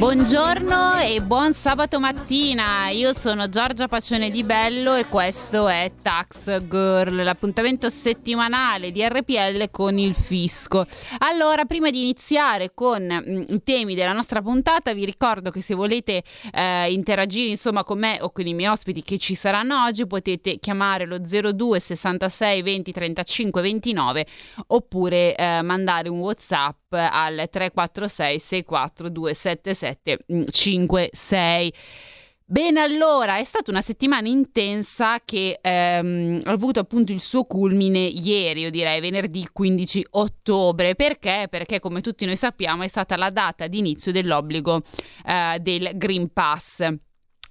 Buongiorno e buon sabato mattina, io sono Giorgia Pacione di Bello e questo è Tax Girl, l'appuntamento settimanale di RPL con il fisco. Allora, prima di iniziare con mm, i temi della nostra puntata, vi ricordo che se volete eh, interagire insomma con me o con i miei ospiti che ci saranno oggi, potete chiamare lo 02 66 20 35 29 oppure eh, mandare un WhatsApp al 346 64 277 56. Bene, allora è stata una settimana intensa che ehm, ha avuto appunto il suo culmine ieri, io direi venerdì 15 ottobre. Perché? Perché come tutti noi sappiamo è stata la data di inizio dell'obbligo eh, del Green Pass.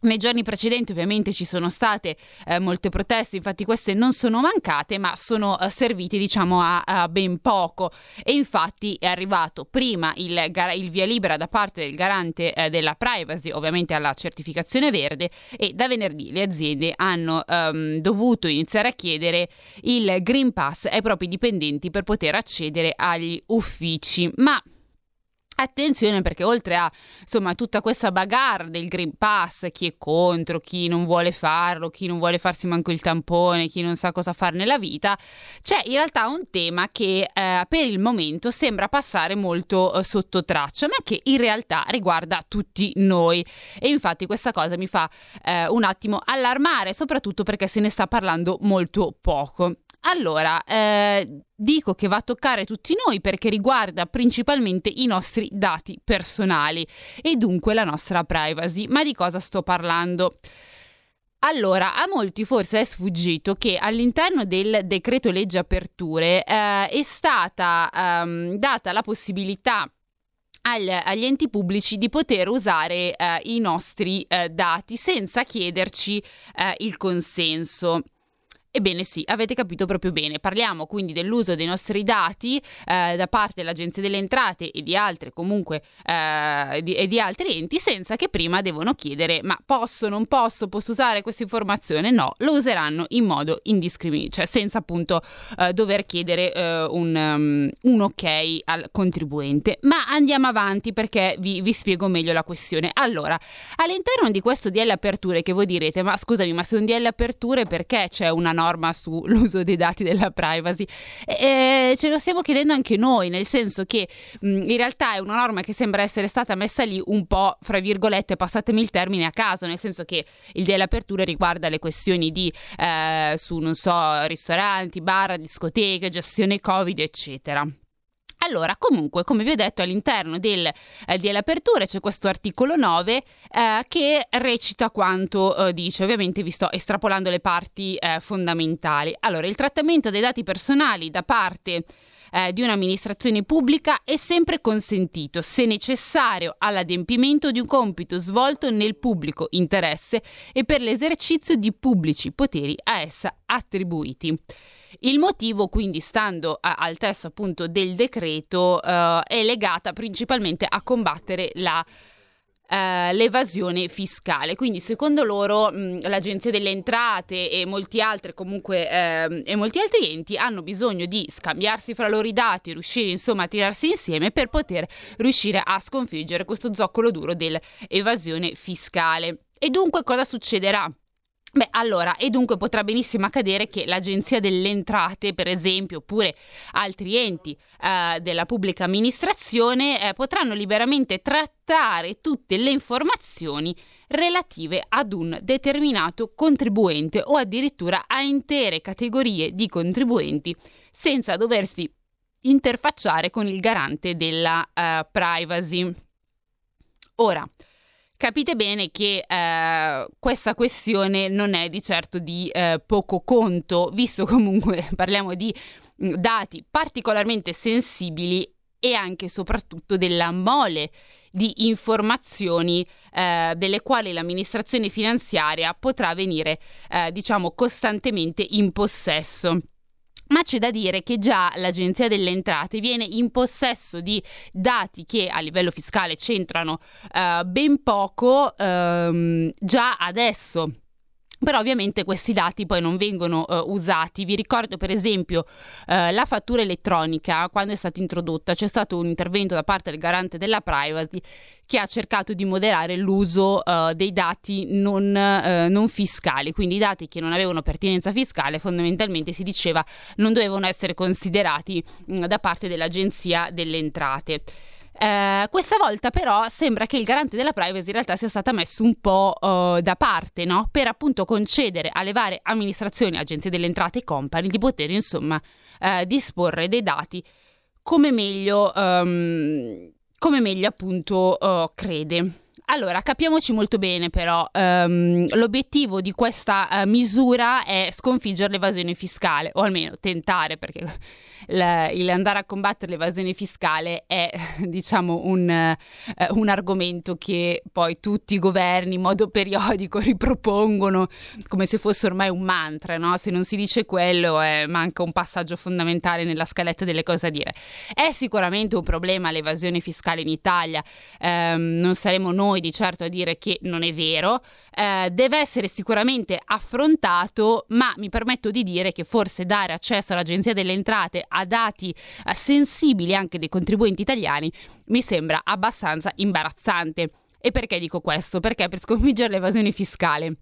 Nei giorni precedenti ovviamente ci sono state eh, molte proteste, infatti queste non sono mancate, ma sono eh, servite diciamo a, a, ben poco e infatti è arrivato prima il, il via libera da parte del garante eh, della privacy, ovviamente alla certificazione verde e da venerdì le aziende hanno ehm, dovuto iniziare a chiedere il Green Pass ai propri dipendenti per poter accedere agli uffici. Ma Attenzione perché oltre a insomma tutta questa bagarre del Green Pass, chi è contro, chi non vuole farlo, chi non vuole farsi manco il tampone, chi non sa cosa fare nella vita, c'è in realtà un tema che eh, per il momento sembra passare molto eh, sotto traccia, ma che in realtà riguarda tutti noi. E infatti questa cosa mi fa eh, un attimo allarmare, soprattutto perché se ne sta parlando molto poco. Allora, eh, dico che va a toccare tutti noi perché riguarda principalmente i nostri dati personali e dunque la nostra privacy. Ma di cosa sto parlando? Allora, a molti forse è sfuggito che all'interno del decreto legge aperture eh, è stata ehm, data la possibilità agli, enti pubblici di poter usare eh, i nostri eh, dati senza chiederci eh, il consenso. Ebbene sì, avete capito proprio bene. Parliamo quindi dell'uso dei nostri dati eh, da parte dell'Agenzia delle Entrate e di altre comunque eh, di, e di altri enti senza che prima devono chiedere ma posso, non posso, posso usare questa informazione? No, lo useranno in modo indiscriminato, cioè senza appunto eh, dover chiedere eh, un, um, un, ok al contribuente. Ma andiamo avanti perché vi, vi spiego meglio la questione. Allora, all'interno di questo DL aperture che voi direte ma scusami ma se un DL aperture perché c'è una norma sull'uso dei dati della privacy. E, ce lo stiamo chiedendo anche noi, nel senso che mh, in realtà è una norma che sembra essere stata messa lì un po', fra virgolette, passatemi il termine, a caso, nel senso che il dell'apertura riguarda le questioni di, eh, su, non so, ristoranti, bar, discoteche, gestione Covid, eccetera. Allora, comunque, come vi ho detto, all'interno del, eh, delle aperture c'è questo articolo 9 eh, che recita quanto eh, dice. Ovviamente vi sto estrapolando le parti eh, fondamentali. Allora, il trattamento dei dati personali da parte eh, di un'amministrazione pubblica è sempre consentito se necessario all'adempimento di un compito svolto nel pubblico interesse e per l'esercizio di pubblici poteri a essa attribuiti. Il motivo, quindi, stando a, al testo appunto del decreto, eh, è legata principalmente a combattere la Uh, l'evasione fiscale. Quindi, secondo loro, mh, l'Agenzia delle Entrate e molti altri, comunque, uh, e molti altri enti hanno bisogno di scambiarsi fra loro i dati, riuscire insomma a tirarsi insieme per poter riuscire a sconfiggere questo zoccolo duro dell'evasione fiscale. E dunque, cosa succederà? Beh, allora, e dunque potrà benissimo accadere che l'Agenzia delle Entrate, per esempio, oppure altri enti eh, della pubblica amministrazione eh, potranno liberamente trattare tutte le informazioni relative ad un determinato contribuente o addirittura a intere categorie di contribuenti senza doversi interfacciare con il garante della uh, privacy. Ora, capite bene che eh, questa questione non è di certo di eh, poco conto, visto comunque parliamo di mm, dati particolarmente sensibili e anche e soprattutto della mole di informazioni eh, delle quali l'amministrazione finanziaria potrà venire, eh, diciamo, costantemente in possesso. Ma c'è da dire che già l'Agenzia delle Entrate viene in possesso di dati che a livello fiscale c'entrano uh, ben poco um, già adesso. Però ovviamente questi dati poi non vengono uh, usati. Vi ricordo per esempio uh, la fattura elettronica, quando è stata introdotta c'è stato un intervento da parte del garante della privacy che ha cercato di moderare l'uso uh, dei dati non, non, fiscali, quindi i dati che non avevano pertinenza fiscale fondamentalmente si diceva non dovevano essere considerati mh, da parte dell'Agenzia delle Entrate. Eh, questa volta però sembra che il garante della privacy in realtà sia stato messo un po' uh, da parte, no? Per appunto concedere alle varie amministrazioni, agenzie delle entrate e company di poter insomma uh, disporre dei dati come meglio, um, come meglio appunto crede. Allora, capiamoci molto bene però, um, l'obiettivo di questa uh, misura è sconfiggere l'evasione fiscale, o almeno tentare, perché il, andare a combattere l'evasione fiscale è diciamo un, eh, un, argomento che poi tutti i governi in modo periodico ripropongono come se fosse ormai un mantra, no? se non si dice quello eh, manca un passaggio fondamentale nella scaletta delle cose da dire. È sicuramente un problema l'evasione fiscale in Italia, eh, non saremo noi di certo a dire che non è vero, eh, deve essere sicuramente affrontato, ma mi permetto di dire che forse dare accesso all'Agenzia delle Entrate a dati eh, sensibili anche dei contribuenti italiani mi sembra abbastanza imbarazzante. E perché dico questo? Perché per sconfiggere l'evasione fiscale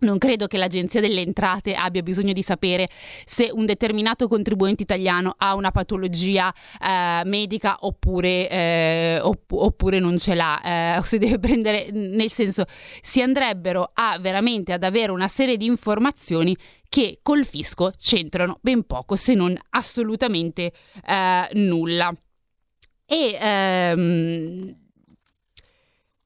non credo che l'Agenzia delle Entrate abbia bisogno di sapere se un determinato contribuente italiano ha una patologia eh, medica oppure, eh, opp- oppure, non ce l'ha, eh, o se deve prendere, nel senso, si andrebbero a veramente ad avere una serie di informazioni che col fisco c'entrano ben poco, se non assolutamente eh, nulla. E, ehm,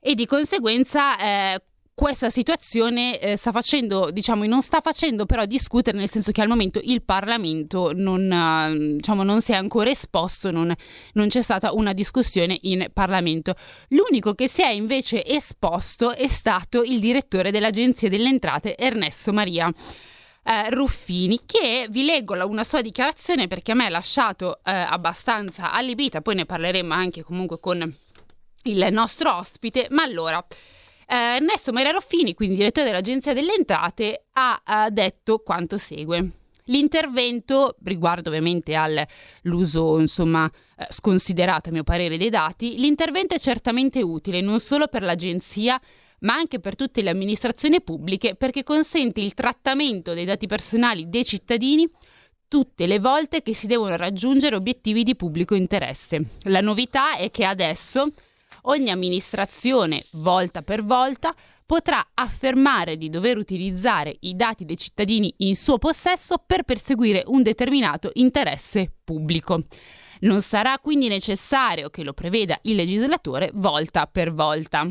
e di conseguenza eh, questa situazione eh, sta facendo, diciamo, non sta facendo però discutere, nel senso che al momento il Parlamento non, uh, diciamo, non si è ancora esposto, non, non, c'è stata una discussione in Parlamento. L'unico che si è invece esposto è stato il direttore dell'Agenzia delle Entrate, Ernesto Maria. Eh, Ruffini, che vi leggo una sua dichiarazione perché a me ha lasciato eh, abbastanza allibita, poi ne parleremo anche comunque con il nostro ospite, ma allora eh, Ernesto Maria Roffini, quindi direttore dell'Agenzia delle Entrate, ha, ha detto quanto segue. L'intervento, riguardo ovviamente all'uso insomma, eh, sconsiderato a mio parere dei dati, l'intervento è certamente utile non solo per l'agenzia ma anche per tutte le amministrazioni pubbliche perché consente il trattamento dei dati personali dei cittadini tutte le volte che si devono raggiungere obiettivi di pubblico interesse. La novità è che adesso ogni amministrazione, volta per volta, potrà affermare di dover utilizzare i dati dei cittadini in suo possesso per perseguire un determinato interesse pubblico. Non sarà quindi necessario che lo preveda il legislatore volta per volta.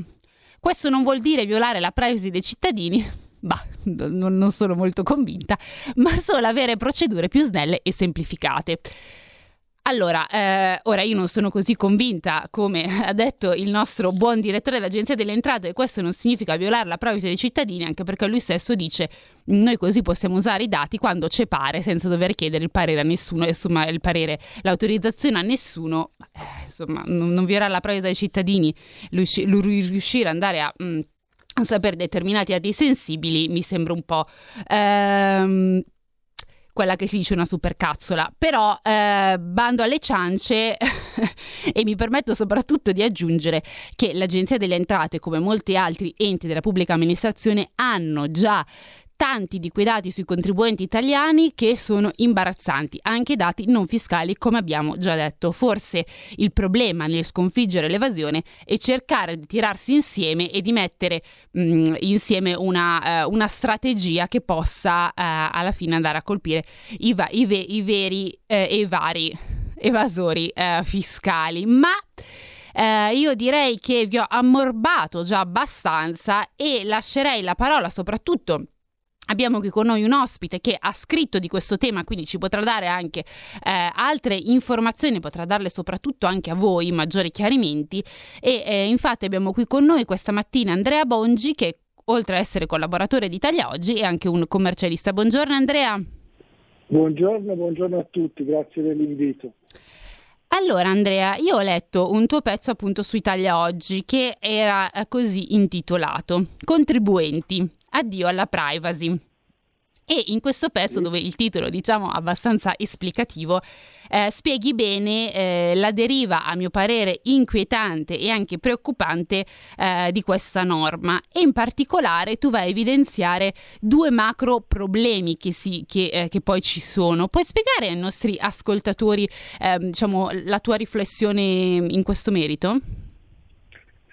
Questo non vuol dire violare la privacy dei cittadini, bah, non sono molto convinta, ma solo avere procedure più snelle e semplificate. Allora, eh, ora io non sono così convinta come ha detto il nostro buon direttore dell'Agenzia delle Entrate, e questo non significa violare la privacy dei cittadini, anche perché lui stesso dice noi così possiamo usare i dati quando ci pare, senza dover chiedere il parere a nessuno, insomma il parere, l'autorizzazione a nessuno, eh, insomma non, non violerà la privacy dei cittadini, lui, lui riuscire ad andare a... Mh, mm, a sapere determinati dati sensibili mi sembra un po' ehm, quella che si dice una supercazzola. Però eh, bando alle ciance e mi permetto soprattutto di aggiungere che l'Agenzia delle Entrate, come molti altri enti della pubblica amministrazione, hanno già tanti di quei dati sui contribuenti italiani che sono imbarazzanti, anche dati non fiscali come abbiamo già detto. Forse il problema nel sconfiggere l'evasione è cercare di tirarsi insieme e di mettere mh, mm, insieme una, uh, una, strategia che possa uh, alla fine andare a colpire i, va- i, ve- i veri uh, e vari evasori fiscali. Ma eh, io direi che vi ho ammorbato già abbastanza e lascerei la parola soprattutto Abbiamo qui con noi un ospite che ha scritto di questo tema, quindi ci potrà dare anche eh, altre informazioni, potrà darle soprattutto anche a voi maggiori chiarimenti. E eh, infatti abbiamo qui con noi questa mattina Andrea Bongi, che oltre a essere collaboratore di Italia Oggi è anche un commercialista. Buongiorno Andrea. Buongiorno, buongiorno a tutti, grazie dell'invito. Allora Andrea, io ho letto un tuo pezzo appunto su Italia Oggi che era eh, così intitolato Contribuenti, addio alla privacy. E in questo pezzo, dove il titolo diciamo abbastanza esplicativo, eh, spieghi bene eh, la deriva, a mio parere, inquietante e anche preoccupante eh, di questa norma. E in particolare tu vai a evidenziare due macro problemi che, si, che, eh, che poi ci sono. Puoi spiegare ai nostri ascoltatori ehm, diciamo, la tua riflessione in questo merito?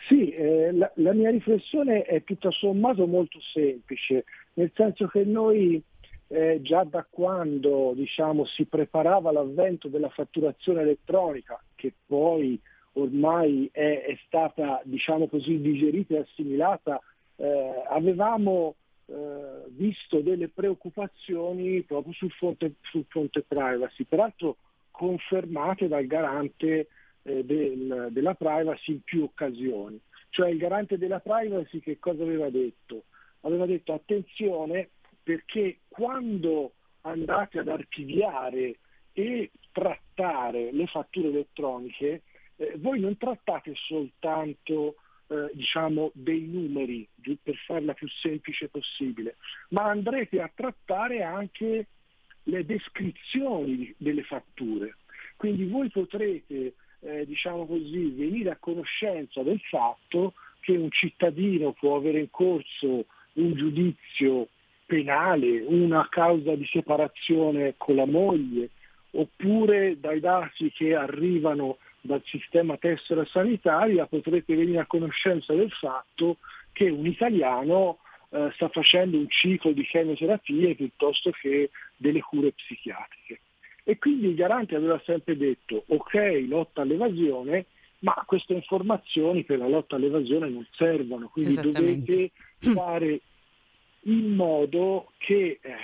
Sì, eh, la, la, mia riflessione è tutto sommato molto semplice, nel senso che noi eh, già da quando diciamo, si preparava l'avvento della fatturazione elettronica, che poi ormai è, è stata diciamo così, digerita e assimilata, eh, avevamo eh, visto delle preoccupazioni proprio sul fronte, sul fronte privacy, peraltro confermate dal garante eh, del, della privacy in più occasioni. Cioè il garante della privacy che cosa aveva detto? Aveva detto attenzione perché quando andate ad archiviare e trattare le fatture elettroniche, eh, voi non trattate soltanto eh, diciamo, dei numeri per farla più semplice possibile, ma andrete a trattare anche le descrizioni delle fatture. Quindi voi potrete eh, diciamo così, venire a conoscenza del fatto che un cittadino può avere in corso un giudizio penale, una causa di separazione con la moglie, oppure dai dati che arrivano dal sistema tessera sanitaria potrete venire a conoscenza del fatto che un italiano eh, sta facendo un ciclo di chemioterapie piuttosto che delle cure psichiatriche. E quindi il garante aveva sempre detto ok, lotta all'evasione, ma queste informazioni per la lotta all'evasione non servono, quindi dovete fare in modo che eh,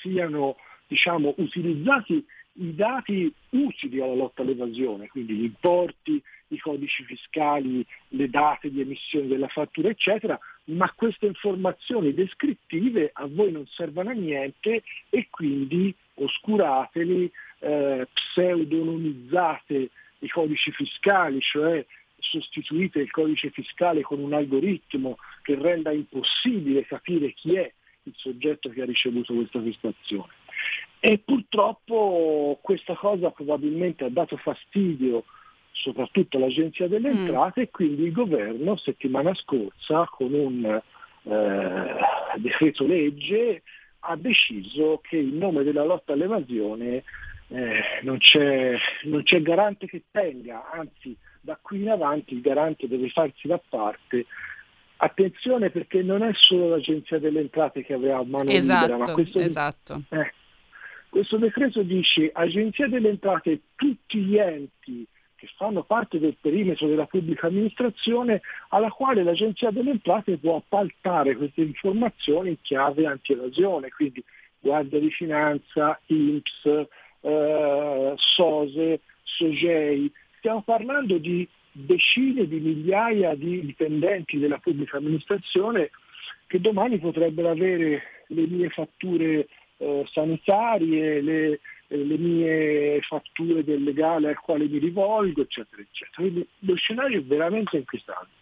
siano diciamo, utilizzati i dati utili alla lotta all'evasione, quindi gli importi, i codici fiscali, le date di emissione della fattura, eccetera, ma queste informazioni descrittive a voi non servono a niente e quindi oscurateli, eh, pseudonimizzate i codici fiscali, cioè sostituite il codice fiscale con un algoritmo che renda impossibile capire chi è il soggetto che ha ricevuto questa prestazione. E purtroppo questa cosa probabilmente ha dato fastidio soprattutto all'Agenzia delle mm. Entrate mm. e quindi il governo settimana scorsa con un eh, decreto legge ha deciso che in nome della lotta all'evasione eh, non, c'è, non c'è garante che tenga, anzi da qui in avanti il garante deve farsi da parte Attenzione perché non è solo l'Agenzia delle Entrate che avrà mano esatto, libera, ma questo, esatto. eh, questo decreto dice Agenzia delle Entrate tutti gli enti che fanno parte del perimetro della pubblica amministrazione alla quale l'Agenzia delle Entrate può appaltare queste informazioni in chiave anti-evasione, quindi Guardia di Finanza, INPS, eh, SOSE, SOGEI. Stiamo parlando di decine di migliaia di dipendenti della pubblica amministrazione che domani potrebbero avere le mie fatture eh, sanitarie, le, le mie fatture del legale al quale mi rivolgo, eccetera, eccetera. Quindi lo scenario è veramente inquietante.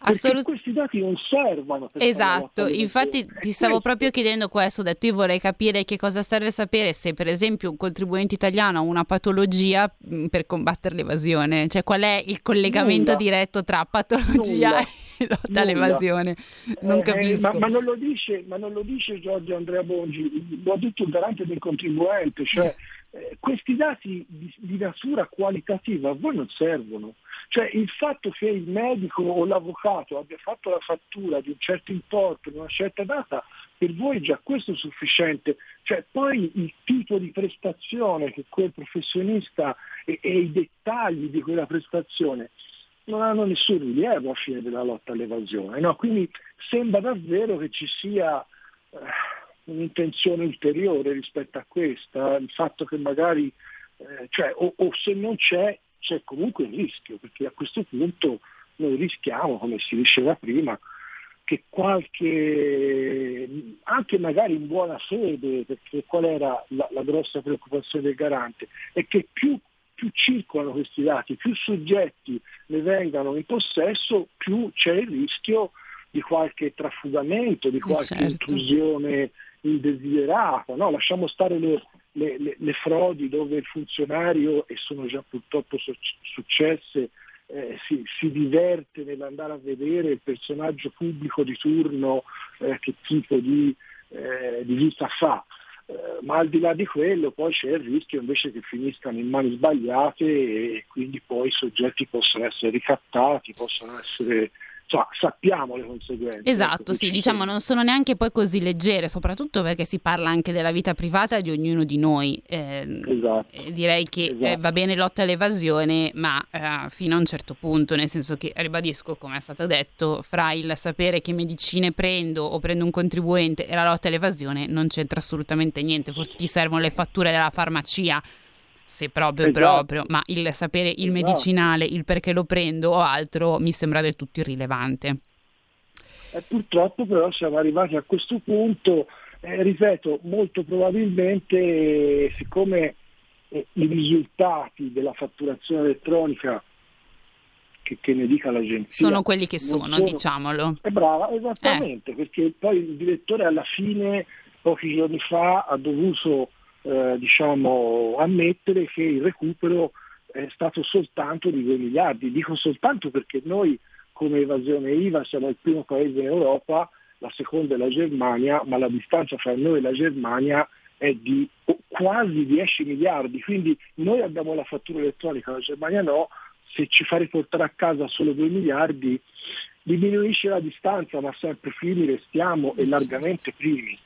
Assolut- questi dati non servono. esatto, infatti ti stavo proprio chiedendo questo, ho detto io vorrei capire che cosa serve sapere se per esempio un contribuente italiano ha una patologia mm, per combattere l'evasione, cioè qual è il collegamento Nulla. diretto tra patologia Nulla. e lotta all'evasione. Non eh, capisco. Ma, ma, non lo dice, ma non lo dice Giorgio Andrea Bongi, lo ha detto il garante del contribuente, cioè eh, questi dati di, di natura qualitativa a voi non servono. Cioè il fatto che il medico o l'avvocato abbia fatto la fattura di un certo importo in una certa data, per voi già questo è sufficiente. Cioè, poi il tipo di prestazione che quel professionista e, e i dettagli di quella prestazione non hanno nessun rilievo a fine della lotta all'evasione. No? Quindi sembra davvero che ci sia eh, un'intenzione ulteriore rispetto a questa, il fatto che magari, eh, cioè, o, o se non c'è c'è comunque il rischio, perché a questo punto noi rischiamo, come si diceva prima, che qualche, anche magari in buona fede, perché qual era la, la grossa preoccupazione del garante, è che più, più, circolano questi dati, più soggetti ne vengano in possesso, più c'è il rischio di qualche trafugamento, di qualche certo. intrusione indesiderata. No? Lasciamo stare le, le, le, le, frodi dove il funzionario, e sono già purtroppo successe, eh, si, si, diverte nell'andare a vedere il personaggio pubblico di turno eh, che tipo di, eh, di vita fa. Eh, ma al di là di quello poi c'è il rischio invece che finiscano in mani sbagliate e quindi poi i soggetti possano essere ricattati, possono essere insomma, sappiamo le conseguenze. Esatto, sì, diciamo non sono neanche poi così leggere, soprattutto perché si parla anche della vita privata di ognuno di noi. Eh, esatto. direi che esatto. eh, va bene lotta all'evasione, ma eh, fino a un certo punto, nel senso che, ribadisco, come è stato detto, fra il sapere che medicine prendo o prendo un contribuente e la lotta all'evasione non c'entra assolutamente niente, forse ti servono le fatture della farmacia se proprio esatto. proprio, ma il sapere il esatto. medicinale, il perché lo prendo o altro mi sembra del tutto irrilevante. E purtroppo però siamo arrivati a questo punto, eh, ripeto, molto probabilmente siccome eh, i risultati della fatturazione elettronica che, che, ne dica l'agenzia. Sono quelli che sono, sono, diciamolo. È brava, esattamente, eh. perché poi il direttore alla fine, pochi giorni fa, ha dovuto eh, diciamo, ammettere che il recupero è stato soltanto di 2 miliardi. Dico soltanto perché noi come evasione IVA siamo il primo paese in Europa, la seconda è la Germania, ma la distanza fra noi e la Germania è di quasi 10 miliardi, quindi noi abbiamo la fattura elettronica, la Germania no, se ci fa riportare a casa solo 2 miliardi diminuisce la distanza, ma sempre primi restiamo e largamente primi.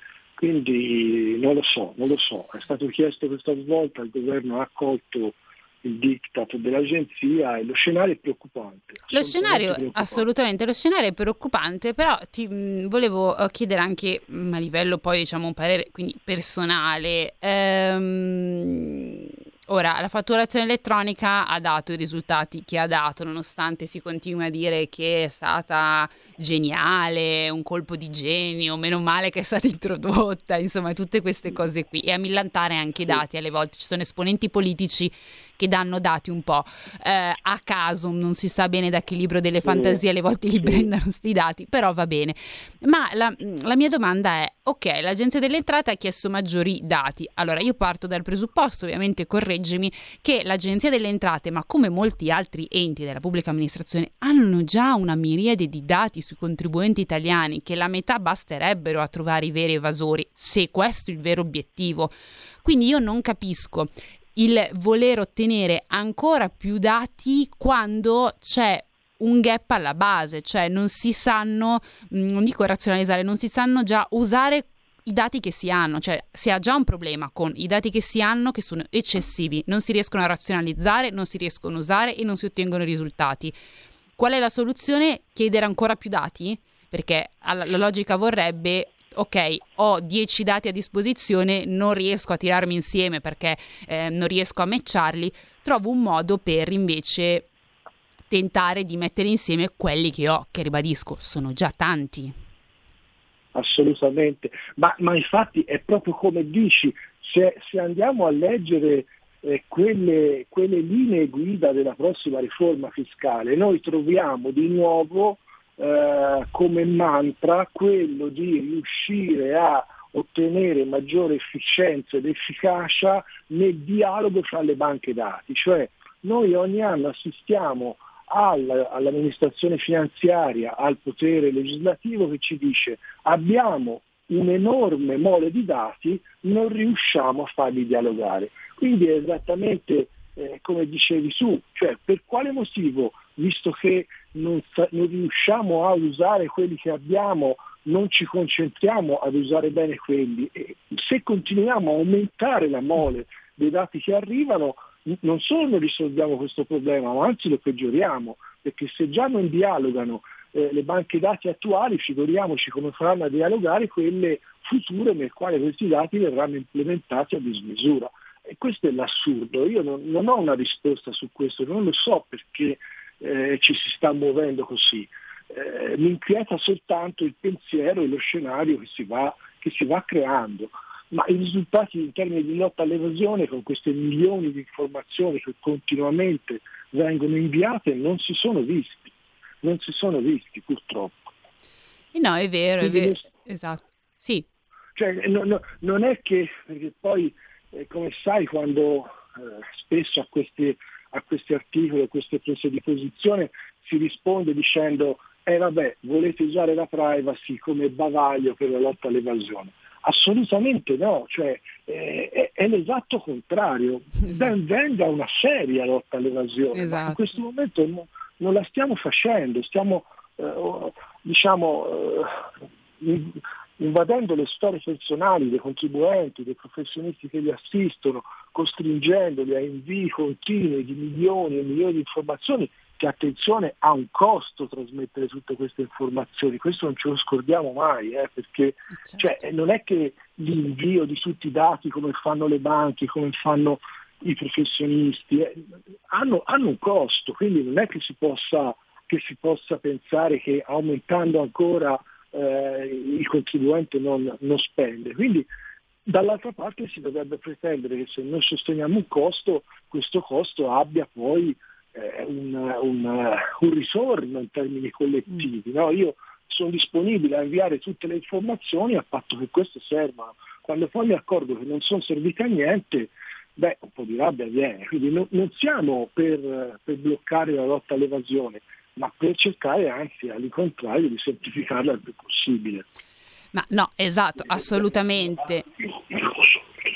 Quindi non lo so, non lo so. È stato chiesto questa svolta, il governo ha accolto il diktat dell'agenzia e lo scenario è preoccupante. Lo scenario, preoccupante. assolutamente, lo scenario è preoccupante, però ti mh, volevo eh, chiedere anche mh, a livello poi diciamo un parere quindi personale. Ehm, ora, la fatturazione elettronica ha dato i risultati che ha dato, nonostante si continui a dire che è stata geniale, un colpo di genio, meno male che è stata introdotta, insomma tutte queste cose qui e a millantare anche i dati, alle volte. Ci sono esponenti politici che danno dati un po' eh, a caso, non si sa bene da che libro delle fantasie alle volte li prendano questi dati, però va bene. Ma la, la mia domanda è, ok, l'Agenzia delle Entrate ha chiesto maggiori dati, allora io parto dal presupposto, ovviamente correggimi, che l'Agenzia delle Entrate, ma come molti altri enti della pubblica amministrazione, hanno già una miriade di dati sui contribuenti italiani, che la metà basterebbero a trovare i veri evasori, se questo è il vero obiettivo. Quindi io non capisco il voler ottenere ancora più dati quando c'è un gap alla base, cioè non si sanno, mm, non dico razionalizzare, non si sanno già usare i dati che si hanno, cioè si ha già un problema con i dati che si hanno che sono eccessivi, non si riescono a razionalizzare, non si riescono a usare e non si ottengono risultati. Qual è la soluzione? Chiedere ancora più dati? Perché la logica vorrebbe ok, ho 10 dati a disposizione, non riesco a tirarmi insieme perché eh, non riesco a matcharli, trovo un modo per invece tentare di mettere insieme quelli che ho, che ribadisco, sono già tanti. Assolutamente, ma, ma infatti è proprio come dici, se, se andiamo a leggere eh, quelle, quelle linee guida della prossima riforma fiscale, noi troviamo di nuovo eh, come mantra quello di riuscire a ottenere maggiore efficienza ed efficacia nel dialogo fra le banche dati, cioè noi ogni anno assistiamo al, all'amministrazione finanziaria, al potere legislativo che ci dice abbiamo un enorme mole di dati, non riusciamo a farli dialogare. Quindi è esattamente eh, come dicevi tu, cioè per quale motivo, visto che non, non riusciamo a usare quelli che abbiamo, non ci concentriamo ad usare bene quelli. E se continuiamo a aumentare la mole dei dati che arrivano, non solo non risolviamo questo problema, ma anzi lo peggioriamo, perché se già non dialogano eh, le banche dati attuali, figuriamoci come faranno a dialogare quelle future nel quale questi dati verranno implementati a dismisura. E questo è l'assurdo. Io non, non ho una risposta su questo, non lo so perché eh, ci si sta muovendo così. eh, mi inquieta soltanto il pensiero e lo scenario che si va, che si va creando ma i risultati in termini di lotta all'evasione con queste milioni di informazioni che continuamente vengono inviate non si sono visti, non si sono visti purtroppo. No, è vero, Quindi è vero. Esatto. Sì. Cioè, no, no, non è che, perché poi, eh, come sai, quando eh, spesso a questi, a questi articoli, a queste prese di posizione, si risponde dicendo eh vabbè, volete usare la privacy come bavaglio per la lotta all'evasione. Assolutamente no, cioè, eh, è, è, l'esatto contrario. Esatto. Ben venga una seria lotta all'evasione, esatto. ma in questo momento no, non la stiamo facendo, stiamo eh, diciamo, eh, invadendo le storie personali dei contribuenti, dei professionisti che li assistono, costringendoli a invii continui di milioni e milioni di informazioni che attenzione ha un costo trasmettere tutte queste informazioni, questo non ce lo scordiamo mai, eh, perché certo. cioè, non è che l'invio di tutti i dati come fanno le banche, come fanno i professionisti, eh, hanno, hanno, un costo, quindi non è che si possa, che si possa pensare che aumentando ancora eh, il contribuente non, non spende. Quindi Dall'altra parte si dovrebbe pretendere che se noi sosteniamo un costo, questo costo abbia poi eh, un, un, un, risorno in termini collettivi. Mm. No? Io sono disponibile a inviare tutte le informazioni a patto che queste servano. Quando poi mi accorgo che non sono servite a niente, beh, un po' di rabbia viene. Quindi no, non siamo per, per, bloccare la lotta all'evasione, ma per cercare anzi all'incontrario di semplificarla il più possibile. Ma no, esatto, assolutamente.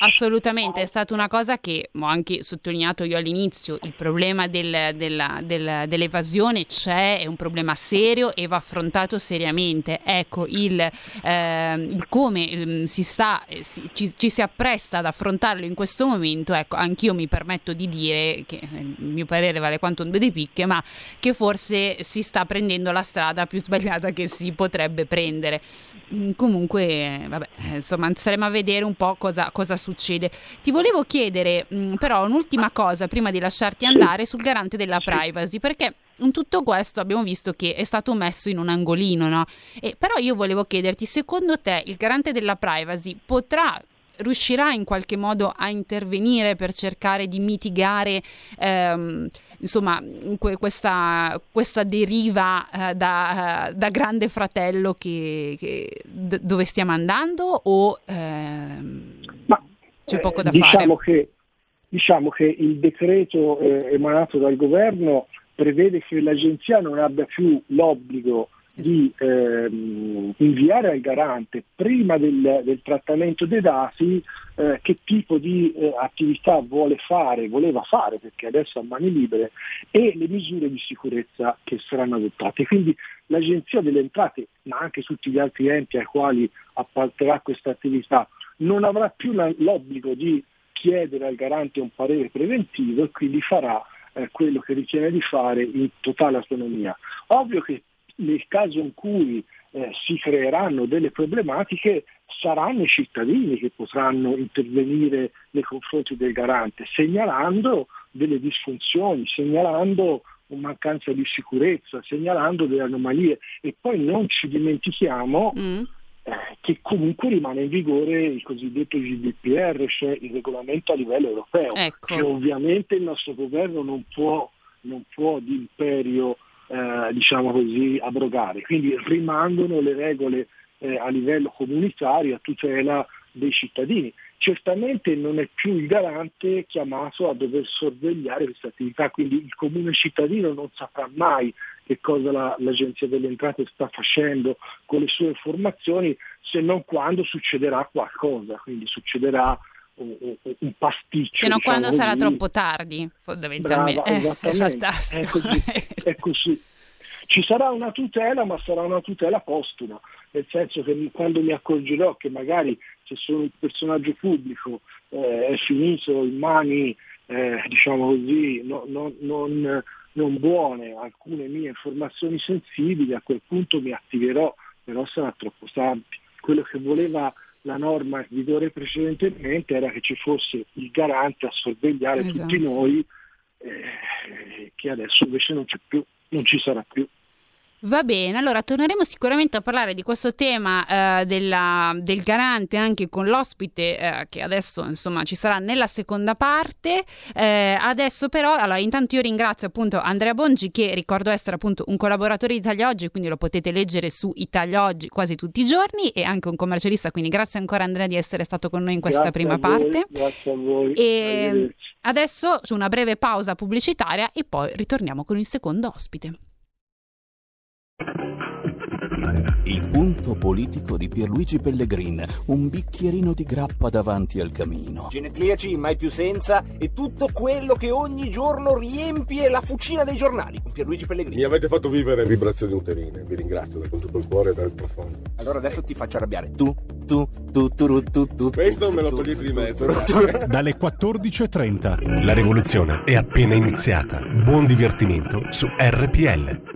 Assolutamente, è stata una cosa che ho anche sottolineato io all'inizio, il problema del, della, del, dell'evasione c'è, è un problema serio e va affrontato seriamente. Ecco, il, eh, il come il, mm, si sta, eh, si, ci, ci, si appresta ad affrontarlo in questo momento, ecco, anch'io mi permetto di dire che eh, il mio parere vale quanto un due di picche, ma che forse si sta prendendo la strada più sbagliata che si potrebbe prendere. Mm, comunque, vabbè, insomma, staremo a vedere un po' cosa, cosa succede. Ti volevo chiedere mm, però un'ultima cosa prima di lasciarti andare sul garante della privacy, perché in tutto questo abbiamo visto che è stato messo in un angolino, no? E, però io volevo chiederti, secondo te il garante della privacy potrà riuscirà in qualche modo a intervenire per cercare di mitigare ehm, insomma, que- questa, questa, deriva eh, da, da, grande fratello che, che d- dove stiamo andando o ehm, Ma, c'è poco da eh, diciamo fare? Che, diciamo che il decreto eh, emanato dal governo prevede che l'agenzia non abbia più l'obbligo di ehm, inviare al garante prima del, del trattamento dei dati eh, che tipo di eh, attività vuole fare, voleva fare perché adesso ha mani libere e le misure di sicurezza che saranno adottate. Quindi l'Agenzia delle Entrate, ma anche tutti gli altri enti ai quali appalterà questa attività, non avrà più la, l'obbligo di chiedere al garante un parere preventivo e quindi farà eh, quello che ritiene di fare in totale autonomia. Ovvio che nel caso in cui eh, si creeranno delle problematiche saranno i cittadini che potranno intervenire nei confronti del garante, segnalando delle disfunzioni, segnalando una mancanza di sicurezza, segnalando delle anomalie e poi non ci dimentichiamo mm. eh, che comunque rimane in vigore il cosiddetto GDPR, cioè il regolamento a livello europeo, ecco. che ovviamente il nostro governo non può, non può di imperio eh, diciamo così, abrogare. Quindi rimangono le regole eh, a livello comunitario a tutela dei cittadini. Certamente non è più il garante chiamato a dover sorvegliare questa attività, quindi il comune cittadino non saprà mai che cosa la, l'Agenzia delle Entrate sta facendo con le sue informazioni se non quando succederà qualcosa, quindi succederà un, pasticcio. Se no diciamo quando sarà troppo tardi, fondamentalmente. Brava, eh, è, è, così, è così. Ci sarà una tutela, ma sarà una tutela postuma, nel senso che quando mi accorgerò che magari se sono un personaggio pubblico eh, è finito in mani, eh, diciamo così, no, no, non, non buone alcune mie informazioni sensibili, a quel punto mi attiverò, però sarà troppo tardi. Quello che voleva la norma in vigore precedentemente era che ci fosse il garante a sorvegliare esatto. tutti noi, eh, che adesso invece non c'è più, non ci sarà più. Va bene, allora torneremo sicuramente a parlare di questo tema eh, della, del garante anche con l'ospite eh, che adesso insomma ci sarà nella seconda parte. Eh, adesso però, allora intanto io ringrazio appunto Andrea Bongi che ricordo essere appunto un collaboratore di Italia Oggi, quindi lo potete leggere su Italia Oggi quasi tutti i giorni e anche un commercialista, quindi grazie ancora Andrea di essere stato con noi in questa grazie prima voi, parte. Grazie a voi. E adesso su una breve pausa pubblicitaria e poi ritorniamo con il secondo ospite. Il punto politico di Pierluigi Pellegrin, un bicchierino di grappa davanti al camino. Genetriaci mai più senza e tutto quello che ogni giorno riempie la fucina dei giornali con Pierluigi Pellegrini. Mi avete fatto vivere vibrazioni uterine, vi ringrazio da con tutto il cuore e dal profondo. Allora adesso ti faccio arrabbiare. Tu, tu, tu, tu, tu, tu. Questo tu, me lo tu, togliete di tu, mezzo. tu, tu. Dalle 14.30 la rivoluzione è appena iniziata. Buon divertimento su RPL.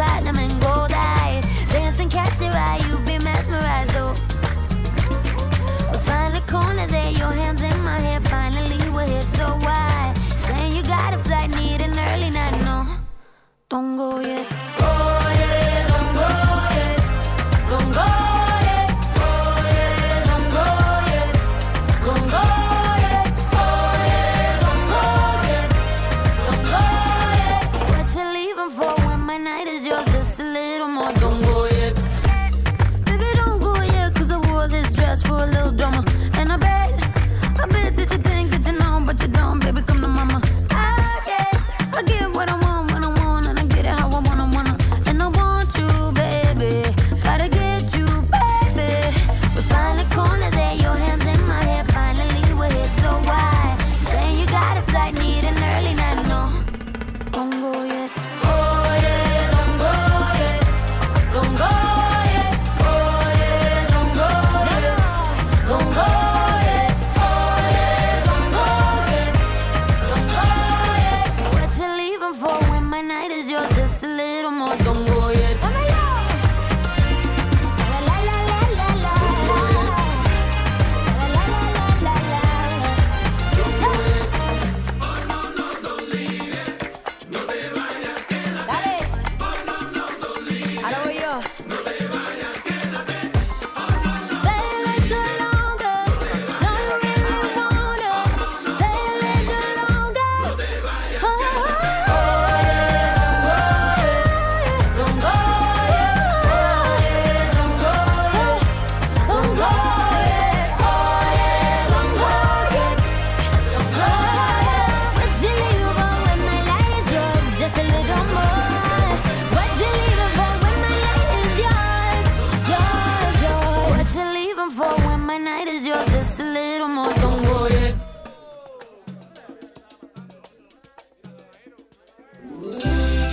Platinum and gold eyes. Dancing, catch your eye, You'll be mesmerized, oh. Find the corner there, your hands in my hair. Finally, we're here, so why? Saying you got a flight, need an early night, no. Don't go yet.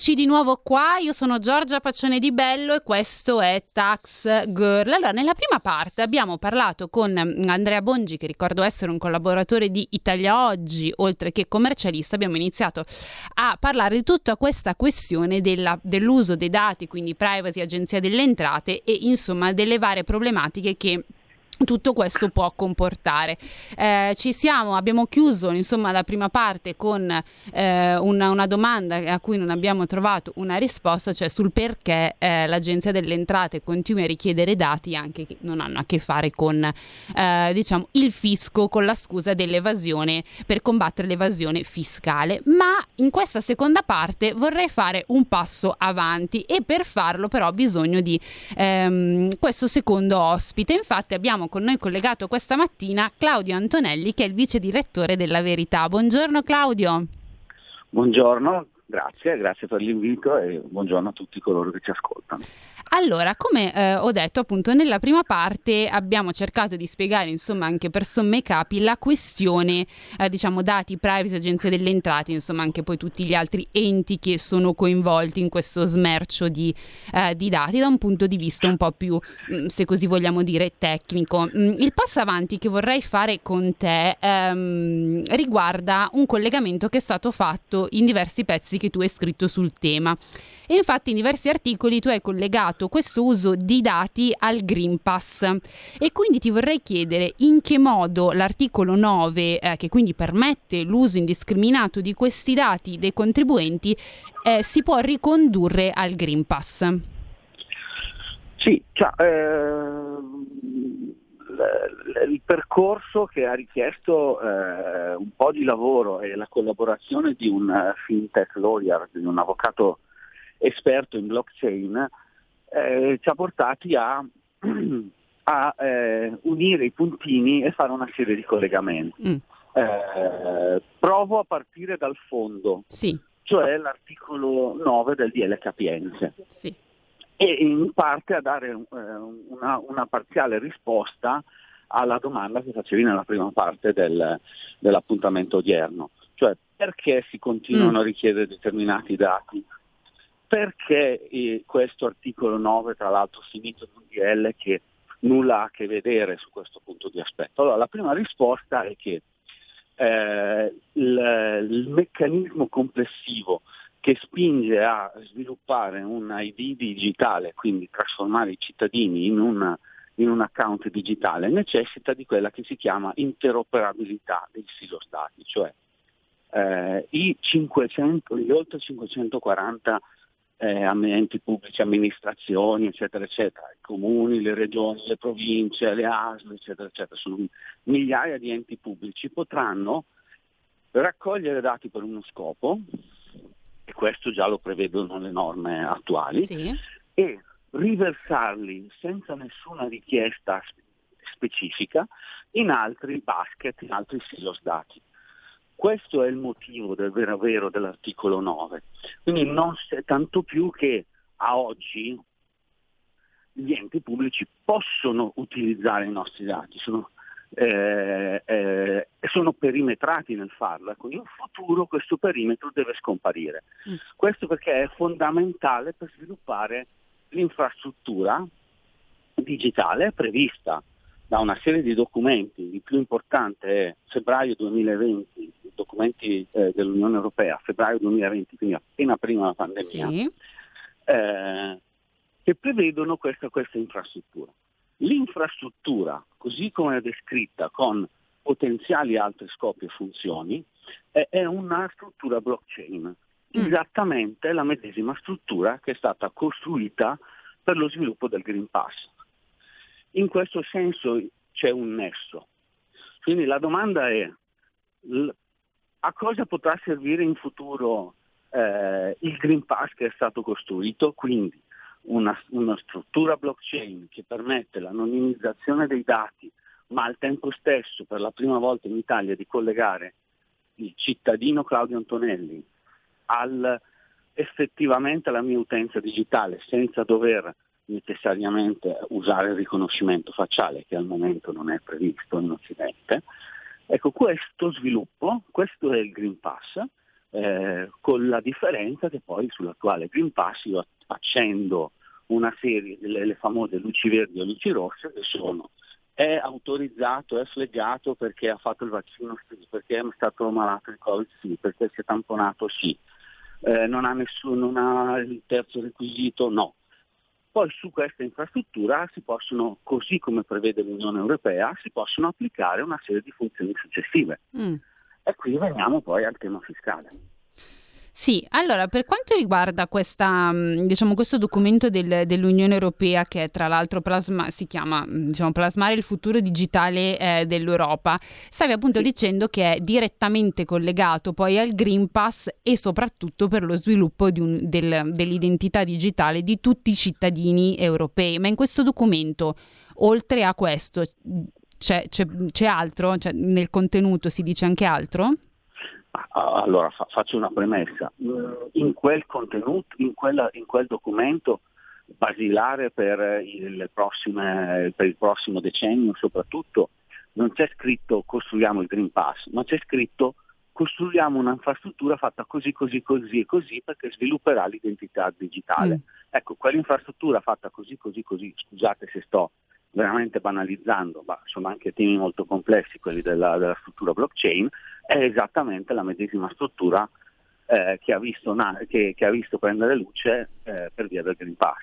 Eccoci di nuovo qua, io sono Giorgia Paccione di Bello e questo è Tax Girl. Allora, nella prima parte abbiamo parlato con Andrea Bongi, che ricordo essere un collaboratore di Italia Oggi, oltre che commercialista, abbiamo iniziato a parlare di tutta questa questione della- dell'uso dei dati, quindi privacy, agenzia delle entrate e insomma delle varie problematiche che tutto questo può comportare. Eh, ci siamo, abbiamo chiuso insomma la prima parte con eh, una, una, domanda a cui non abbiamo trovato una risposta, cioè sul perché eh, l'Agenzia delle Entrate continui a richiedere dati anche che non hanno a che fare con eh, diciamo il fisco con la scusa dell'evasione per combattere l'evasione fiscale. Ma in questa seconda parte vorrei fare un passo avanti e per farlo però ho bisogno di ehm, questo secondo ospite. Infatti abbiamo con noi collegato questa mattina Claudio Antonelli che è il vice direttore della Verità. Buongiorno Claudio. Buongiorno, grazie, grazie per l'invito e buongiorno a tutti coloro che ci ascoltano. Allora, come eh, ho detto appunto nella prima parte abbiamo cercato di spiegare insomma anche per somme capi la questione eh, diciamo dati privacy, agenzie delle entrate, insomma anche poi tutti gli altri enti che sono coinvolti in questo smercio di, eh, di dati da un punto di vista un po' più, mm, se così vogliamo dire, tecnico. Mm, il passo avanti che vorrei fare con te ehm, riguarda un collegamento che è stato fatto in diversi pezzi che tu hai scritto sul tema. E infatti in diversi articoli tu hai collegato questo uso di dati al Green Pass. E quindi ti vorrei chiedere in che modo l'articolo 9, eh, che quindi permette l'uso indiscriminato di questi dati dei contribuenti, eh, si può ricondurre al Green Pass. Sì, cioè, eh, il percorso che ha richiesto eh, un po' di lavoro e la collaborazione di un eh, fintech lawyer, di un avvocato esperto in blockchain, eh, ci ha portati a, a eh, unire i puntini e fare una serie di collegamenti. Mm. Eh, provo a partire dal fondo, sì. cioè l'articolo 9 del DL Capienze. Sì. E in parte a dare eh, una, una parziale risposta alla domanda che facevi nella prima parte del, dell'appuntamento odierno, cioè perché si continuano mm. a richiedere determinati dati perché eh, questo articolo 9, tra l'altro finito in un DL che nulla ha a che vedere su questo punto di aspetto? Allora, la prima risposta è che eh, il, il, meccanismo complessivo che spinge a sviluppare un ID digitale, quindi trasformare i cittadini in un, in un account digitale, necessita di quella che si chiama interoperabilità dei silo stati, cioè eh, i 500, gli oltre 540 eh, enti pubblici, amministrazioni, eccetera, eccetera, i comuni, le regioni, le province, le ASL, eccetera, eccetera, sono migliaia di enti pubblici, potranno raccogliere dati per uno scopo, e questo già lo prevedono le norme attuali, sì. e riversarli senza nessuna richiesta specifica in altri basket, in altri silos dati. Questo è il motivo del vero vero dell'articolo 9. Quindi non c'è tanto più che a oggi gli enti pubblici possono utilizzare i nostri dati, sono, eh, eh, sono perimetrati nel farlo. Ecco, in futuro questo perimetro deve scomparire. Mm. Questo perché è fondamentale per sviluppare l'infrastruttura digitale prevista da una serie di documenti, il più importante è febbraio 2020, i documenti eh, dell'Unione Europea, febbraio 2020, quindi appena prima della pandemia, sì. eh, che prevedono questa, questa infrastruttura. L'infrastruttura, così come è descritta con potenziali altri scopi e funzioni, è, è una struttura blockchain, mm. esattamente la medesima struttura che è stata costruita per lo sviluppo del Green Pass. In questo senso c'è un nesso. Quindi la domanda è a cosa potrà servire in futuro eh, il Green Pass che è stato costruito? Quindi una, una struttura blockchain che permette l'anonimizzazione dei dati, ma al tempo stesso per la prima volta in Italia di collegare il cittadino Claudio Antonelli al, effettivamente alla mia utenza digitale senza dover necessariamente usare il riconoscimento facciale che al momento non è previsto in Occidente. Ecco, questo sviluppo, questo è il Green Pass, eh, con la differenza che poi sull'attuale Green Pass io accendo una serie delle famose luci verdi o luci rosse che sono è autorizzato, è fleggato perché ha fatto il vaccino perché è stato malato di Covid sì, perché si è tamponato sì, eh, non ha nessuno, non ha il terzo requisito no Poi su questa infrastruttura si possono, così come prevede l'Unione Europea, si possono applicare una serie di funzioni successive. Mm. E qui veniamo poi al tema fiscale. Sì, allora per quanto riguarda questa, mh, diciamo, questo documento del- dell'Unione Europea che tra l'altro plasma- si chiama mh, diciamo, Plasmare il futuro digitale eh, dell'Europa, stavi appunto dicendo che è direttamente collegato poi al Green Pass e soprattutto per lo sviluppo di un- del- dell'identità digitale di tutti i cittadini europei. Ma in questo documento, oltre a questo, c'è, c'è- c'è altro? Cioè, nel contenuto si dice anche altro? Ah, Allora fa- faccio una premessa. In quel contenuto, in, quella- in quel documento basilare per il, prossime- per il prossimo decennio soprattutto, non c'è scritto costruiamo il Green Pass, ma c'è scritto costruiamo un'infrastruttura fatta così, così, così e così perché svilupperà l'identità digitale. Mm. Ecco, quell'infrastruttura fatta così, così, così, scusate se sto veramente banalizzando, ma sono anche temi molto complessi quelli della, della struttura blockchain, è esattamente la medesima struttura eh, che, ha visto che- che ha visto prendere luce eh, per via del Green Pass.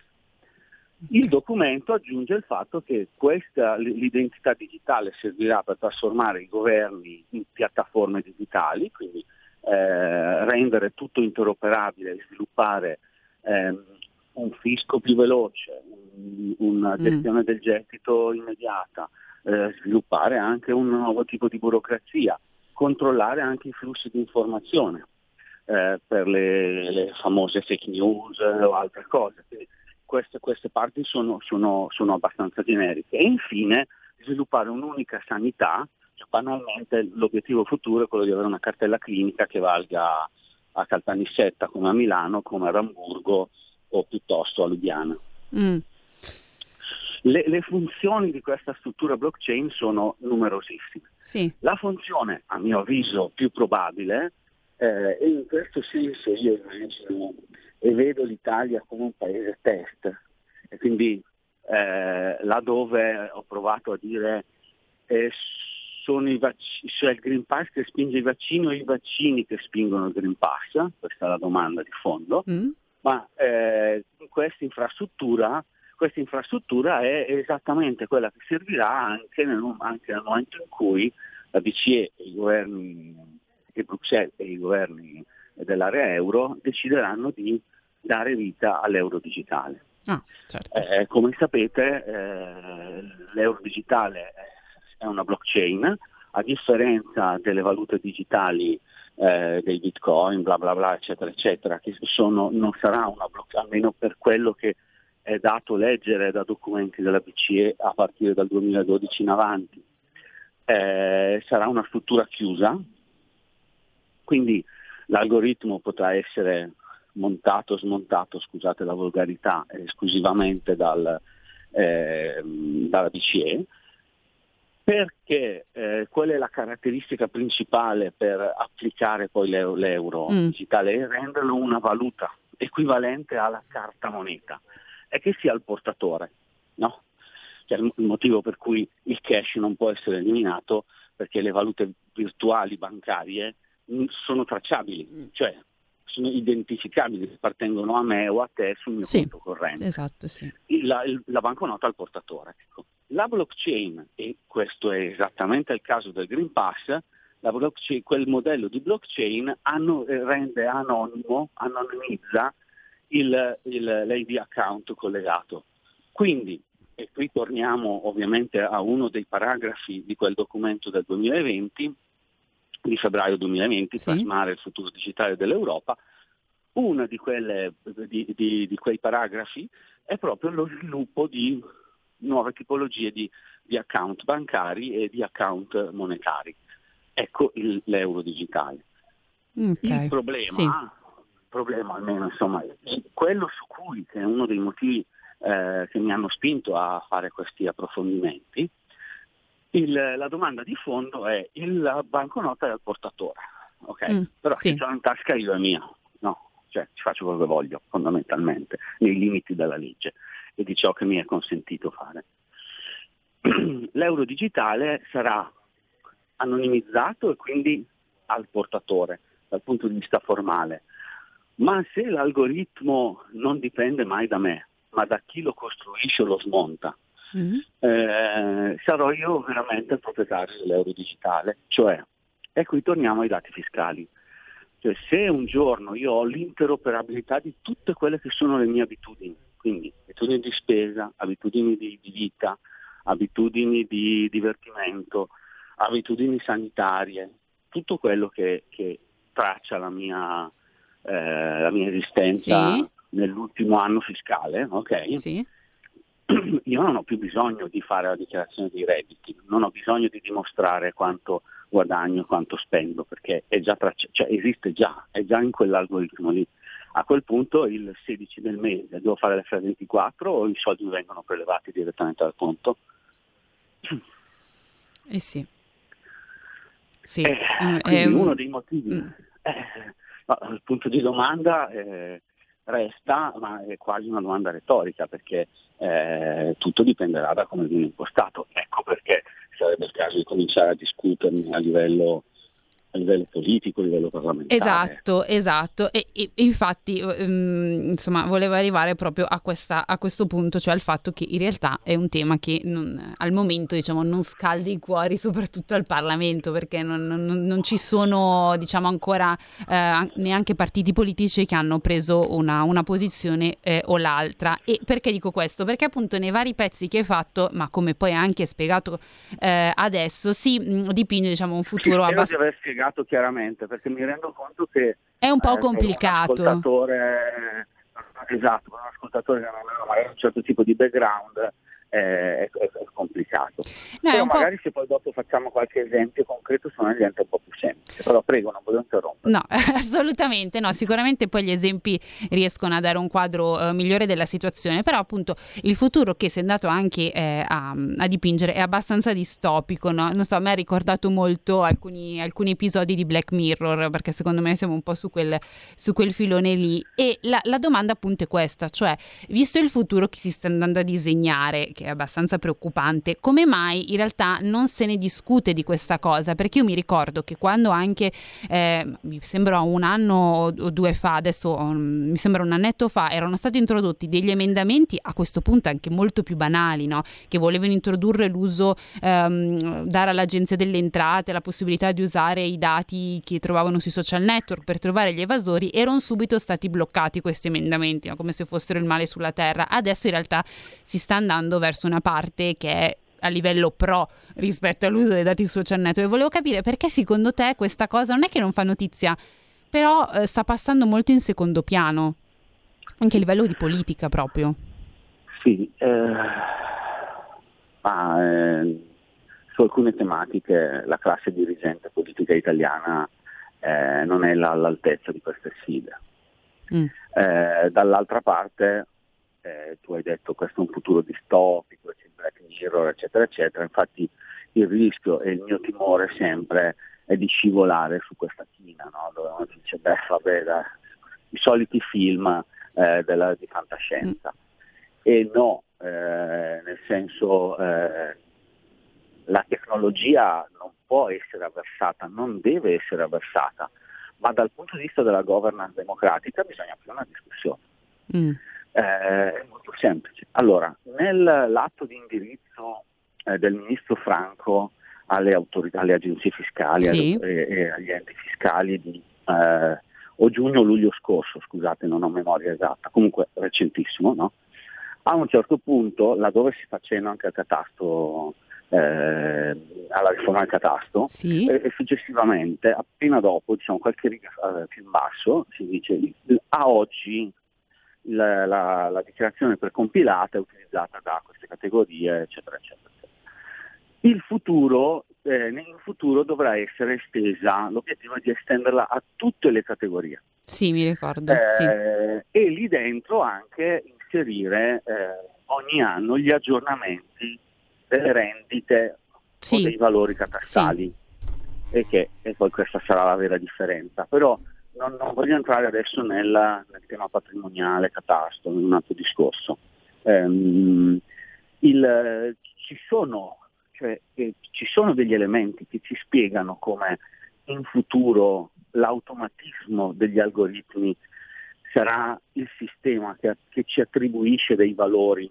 Il documento aggiunge il fatto che questa, l'identità digitale servirà per trasformare i governi in piattaforme digitali, quindi eh, rendere tutto interoperabile e sviluppare ehm, un fisco più veloce, un- una Mm. gestione del gettito immediata, eh, sviluppare anche un nuovo tipo di burocrazia, controllare anche i flussi di informazione eh, per le, le famose fake news eh, o altre cose. Queste, queste parti sono, sono- sono abbastanza generiche. E infine sviluppare un'unica sanità, cioè, banalmente l'obiettivo futuro è quello di avere una cartella clinica che valga a Caltanissetta come a Milano, come a Hamburgo o piuttosto a Lubiana. Mm. Le, le funzioni di questa struttura blockchain sono numerosissime. Sì. La funzione, a mio avviso, più probabile, eh, e in questo senso io immagino e vedo l'Italia come un paese test, e quindi eh, là dove ho provato a dire eh, sono i vac- cioè il Green Pass che spinge i vaccini o i vaccini che spingono il Green Pass, questa è la domanda di fondo, Mm. ma eh, questa infrastruttura questa infrastruttura è esattamente quella che servirà anche nel, anche nel momento in cui la BCE e i governi di Bruxelles e i governi dell'area euro decideranno di dare vita all'euro digitale. Ah, certo. Eh, come sapete eh, l'euro digitale è una blockchain, a differenza delle valute digitali eh, dei bitcoin, bla bla bla, eccetera, eccetera, che sono, non sarà una blockchain, almeno per quello che è dato leggere da documenti della BCE a partire dal 2012 in avanti. Eh, sarà una struttura chiusa, quindi l'algoritmo potrà essere montato o smontato, scusate la volgarità, esclusivamente dal, eh, dalla BCE, perché eh, qual è la caratteristica principale per applicare poi l'euro, l'euro Mm. digitale? È renderlo una valuta equivalente alla carta moneta e che sia il portatore, no? Cioè, il motivo per cui il cash non può essere eliminato perché le valute virtuali bancarie mm, sono tracciabili, cioè sono identificabili, appartengono a me o a te sul mio Sì, conto corrente esatto, sì. la, il- la banconota al portatore. ecco. La blockchain, e questo è esattamente il caso del Green Pass, quel modello di blockchain anno- eh, rende anonimo, anonimizza il, il, l'ID account collegato. Quindi, e qui torniamo ovviamente a uno dei paragrafi di quel documento del 2020, di febbraio 2020, plasmare il futuro digitale dell'Europa, uno di, quelle- di- di- di quei paragrafi è proprio lo sviluppo di nuove tipologie di, di account bancari e di account monetari. Ecco il- l'euro digitale. Ok, Il problema, sì. Il problema almeno insomma, quello su cui, che è uno dei motivi eh, che mi hanno spinto a fare questi approfondimenti, il- la domanda di fondo è il- banconota del portatore, ok? Mm, Però sì. se l'ho in tasca io è mia, no? Cioè ci faccio quello che voglio fondamentalmente, nei limiti della legge e di ciò che mi è consentito fare. L'euro digitale sarà anonimizzato e quindi al portatore dal punto di vista formale. Ma se l'algoritmo non dipende mai da me, ma da chi lo costruisce o lo smonta. Mm. Eh, sarò io veramente il proprietario dell'euro digitale, cioè, e qui torniamo ai dati fiscali. Cioè, se un giorno io ho l'interoperabilità di tutte quelle che sono le mie abitudini, quindi abitudini di spesa, abitudini di, di vita, abitudini di divertimento, abitudini sanitarie, tutto quello che, che traccia la mia, eh, la mia esistenza Sì. nell'ultimo anno fiscale, ok? Sì. Io non ho più bisogno di fare la dichiarazione dei redditi, non ho bisogno di dimostrare quanto guadagno, quanto spendo, perché è già traccia- cioè esiste già, è già in quell'algoritmo lì. A quel punto il 16 del mese devo fare l'F24 o i soldi mi vengono prelevati direttamente dal conto? Eh sì. Sì. Eh, quindi ehm, uno dei motivi, mm. eh, no, il punto di domanda eh, resta, ma è quasi una domanda retorica, perché eh, tutto dipenderà da come viene impostato. Ecco perché sarebbe il caso di cominciare a discuterne a livello, a livello politico, a livello parlamentare. Esatto, esatto. E, e- infatti, ehm, insomma, volevo arrivare proprio a, questa- a questo punto, cioè al fatto che in realtà è un tema che non- al momento, diciamo, non scalda i cuori, soprattutto al Parlamento, perché non, non- non ci sono, diciamo, ancora eh, an- neanche partiti politici che hanno preso una, una posizione eh, o l'altra. E perché dico questo? Perché appunto nei vari pezzi che hai fatto, ma come poi anche spiegato eh, adesso, si mh, dipinge, diciamo, un futuro abbastanza... spiegato chiaramente, perché mi rendo conto che È un po' eh, per un complicato. ascoltatore, esatto, per un ascoltatore che non ha magari un certo tipo di background eh, è, è- complicato. No, però magari se poi dopo facciamo qualche esempio concreto me diventa un po' più semplice. Però prego, non voglio interrompere. No, assolutamente no, sicuramente poi gli esempi riescono a dare un quadro eh, migliore della situazione, però appunto il futuro che si è andato anche eh, a, a dipingere è abbastanza distopico, no? non so, a me ha ricordato molto alcuni, alcuni episodi di Black Mirror, perché secondo me siamo un po' su quel, su quel filone lì e la, la domanda appunto è questa, cioè visto il futuro che si sta andando a disegnare, che è abbastanza preoccupante, come mai in realtà non se ne discute di questa cosa? Perché io mi ricordo che quando anche, eh, mi sembra un anno o due fa, adesso um, mi sembra un annetto fa, erano stati introdotti degli emendamenti a questo punto anche molto più banali, no? che volevano introdurre l'uso, ehm, dare all'agenzia delle entrate la possibilità di usare i dati che trovavano sui social network per trovare gli evasori, erano subito stati bloccati questi emendamenti, no? come se fossero il male sulla terra. Adesso in realtà si sta andando verso una parte che è a livello pro rispetto all'uso dei dati social network e volevo capire perché secondo te questa cosa non è che non fa notizia però eh, sta passando molto in secondo piano anche a livello di politica proprio Sì, eh, ma eh, su alcune tematiche la classe dirigente politica italiana eh, non è là all'altezza di queste sfide. Mm. Eh, dall'altra parte, eh, tu hai detto questo è un futuro distopico, c'è Black Mirror, eccetera, eccetera. Infatti il rischio e il mio timore sempre è di scivolare su questa china, no? dove uno dice, beh, vabbè, dai, i soliti film eh, della- di fantascienza. E no, eh, nel senso eh, la tecnologia non può essere avversata, non deve essere avversata, ma dal punto di vista della governance democratica bisogna aprire una discussione. Mm. Eh, è molto semplice. Allora, nell'atto di indirizzo eh, del ministro Franco alle autorità, alle agenzie fiscali Sì. e, e agli enti fiscali di eh, o giugno o luglio scorso, scusate, non ho memoria esatta, comunque recentissimo, no? A un certo punto, laddove si fa cenno anche al catasto, eh, alla riforma del catasto, Sì. e, e successivamente, appena dopo, diciamo qualche riga eh, più in basso, si dice a oggi la, la- la dichiarazione precompilata è utilizzata da queste categorie, eccetera, eccetera. eccetera. Il futuro, eh, in futuro dovrà essere estesa, l'obiettivo è di estenderla a tutte le categorie. sì mi ricordo sì. Eh, e lì dentro anche inserire eh, ogni anno gli aggiornamenti delle rendite Sì. o dei valori catastali e che e poi questa sarà la vera differenza però non, non voglio entrare adesso nel, nel tema patrimoniale catasto in un altro discorso Ehm, il- ci sono cioè, eh, ci sono degli elementi che ci spiegano come in futuro l'automatismo degli algoritmi sarà il sistema che, che ci attribuisce dei valori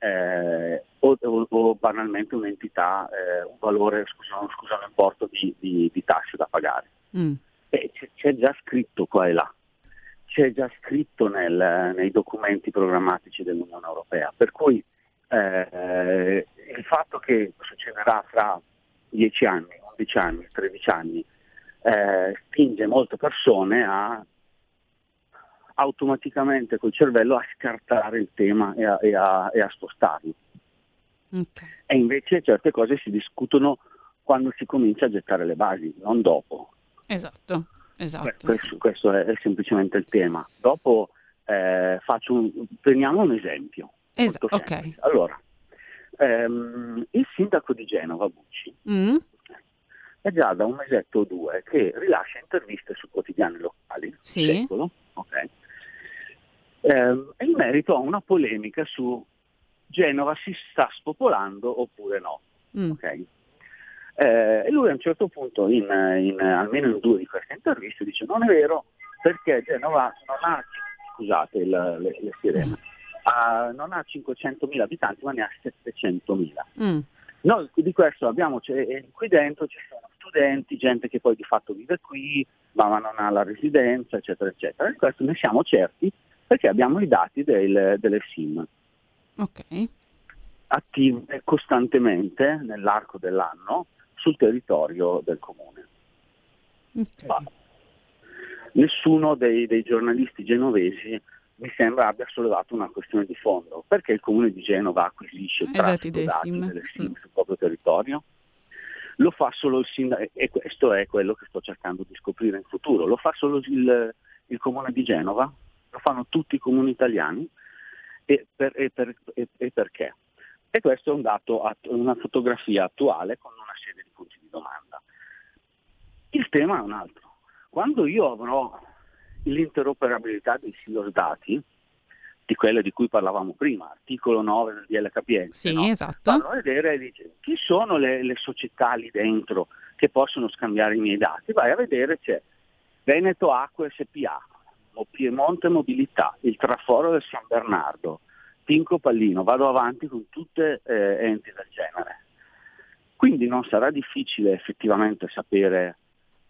eh, o, o- o banalmente un'entità, eh, un valore, scusa, scusa un importo di, di- di tasse da pagare. Mm. Eh, c'è, c'è già scritto qua e là, c'è già scritto nel- nei documenti programmatici dell'Unione Europea, per cui eh, il fatto che succederà fra 10 anni, 11 anni, 13 anni, eh, spinge molte persone a automaticamente col cervello a scartare il tema e a, e a- e a spostarlo. E invece certe cose si discutono quando si comincia a gettare le basi, non dopo. Esatto, esatto. Questo, questo è, semplicemente il tema. Dopo eh, faccio un, prendiamo un esempio. Esa- molto ok. Allora, ehm, il sindaco di Genova, Bucci, Mm? è già da un mesetto o due che rilascia interviste su quotidiani locali, Sì. secolo, ok? Ehm, in merito a una polemica su Genova si sta spopolando oppure no. Mm. ok? Eh, e lui a un certo punto, in, in- almeno in due di queste interviste, dice non è vero perché Genova non ha, scusate il- le, le sirene, ha- non ha 500.000 abitanti ma ne ha 700.000. Mm. Noi di questo abbiamo, cioè, qui dentro ci sono studenti, gente che poi di fatto vive qui, ma ma non ha la residenza, eccetera, eccetera. Di questo ne siamo certi perché abbiamo i dati del- delle SIM Ok. attive costantemente nell'arco dell'anno sul territorio del comune. Ma nessuno dei, dei giornalisti genovesi mi sembra abbia sollevato una questione di fondo. Perché il comune di Genova acquisisce il I dati traffico dati delle SIM sul proprio territorio? Lo fa solo il sindaco, e questo è quello che sto cercando di scoprire in futuro, lo fa solo il, il comune di Genova? Lo fanno tutti i comuni italiani? E, per- e per- e- e perché? E questo è un dato, una fotografia attuale con una serie di punti di domanda. Il tema è un altro. Quando io avrò l'interoperabilità dei silos dati, di quelle di cui parlavamo prima, articolo 9 del DL Capienza, Sì, no? esatto. Vanno a vedere e dice, chi sono le, le società lì dentro che possono scambiare i miei dati? Vai a vedere, c'è Veneto Acque SPA, Mo- Piemonte Mobilità, il Traforo del San Bernardo, Pinco Pallino, vado avanti con tutte eh, enti del genere. Quindi non sarà difficile effettivamente sapere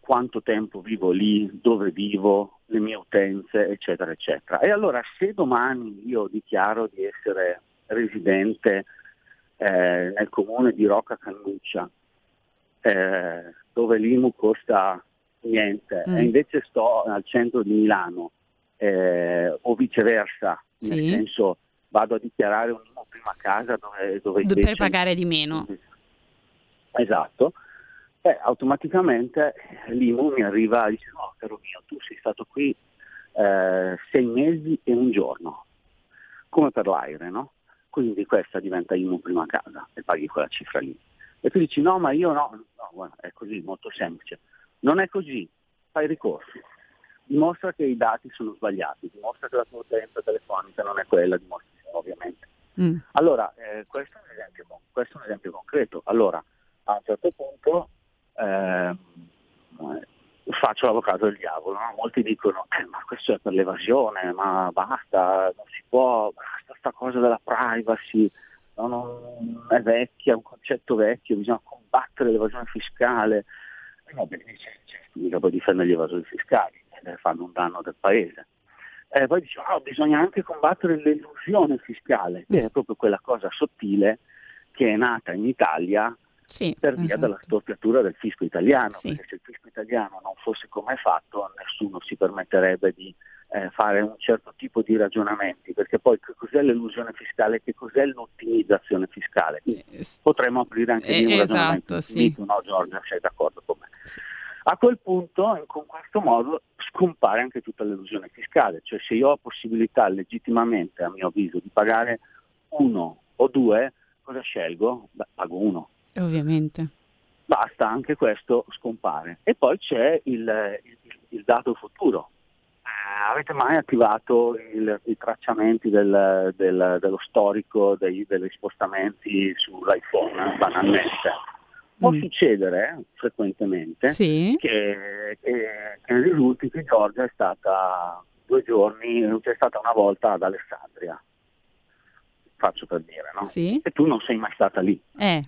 quanto tempo vivo lì, dove vivo, le mie utenze, eccetera, eccetera. E allora se domani io dichiaro di essere residente eh, nel comune di Rocca Cannuccia, eh, dove l'IMU costa niente, Mm. e invece sto al centro di Milano, eh, o viceversa, nel Sì. senso vado a dichiarare un IMU prima casa dove, dove invece per pagare di meno. Esatto. Eh, automaticamente l'IMU mi arriva e dice no caro mio, tu sei stato qui eh, sei mesi e un giorno, come per l'aereo, no? Quindi questa diventa IMU prima casa e paghi quella cifra lì. E tu dici no ma io no, no guarda, è così, molto semplice. Non è così, fai ricorso. Dimostra che i dati sono sbagliati, dimostra che la tua utenza telefonica non è quella, dimostra ovviamente. Mm. Allora, eh, questo, è un esempio, questo è un esempio concreto. Allora, a un certo punto eh, faccio l'avvocato del diavolo, no? molti dicono "Eh, ma questo è per l'evasione, ma basta, non si può, basta sta cosa della privacy, no, non- è vecchia, è un concetto vecchio, bisogna combattere l'evasione fiscale. E va bene, c'è, c'è, mica puoi difendere gli evasori fiscali, eh, fanno un danno del paese. Eh, poi dice, "Ah, bisogna anche combattere l'illusione fiscale, che è proprio quella cosa sottile che è nata in Italia Sì, per via esatto. della storpiatura del fisco italiano, Sì. perché se il fisco italiano non fosse come è fatto, nessuno si permetterebbe di eh, fare un certo tipo di ragionamenti, perché poi che cos'è l'illusione fiscale, che cos'è l'ottimizzazione fiscale? Quindi potremmo aprire anche lì un Eh, ragionamento esatto, sì. infinito, no Giorgia, sei d'accordo con me? A quel punto, con questo modo, scompare anche tutta l'illusione fiscale, cioè se io ho possibilità legittimamente, a mio avviso, di pagare uno o due, cosa scelgo? Beh, pago uno. Ovviamente. Basta, anche questo scompare. E poi c'è il, il- il dato futuro. Eh, avete mai attivato il- i tracciamenti del- del- dello storico dei, degli spostamenti sull'iPhone, banalmente? Può Mm. succedere eh, frequentemente Sì. che, che- che risulti che Giorgia è stata due giorni, c'è stata una volta ad Alessandria, faccio per dire, no? Sì. E tu non sei mai stata lì. Eh.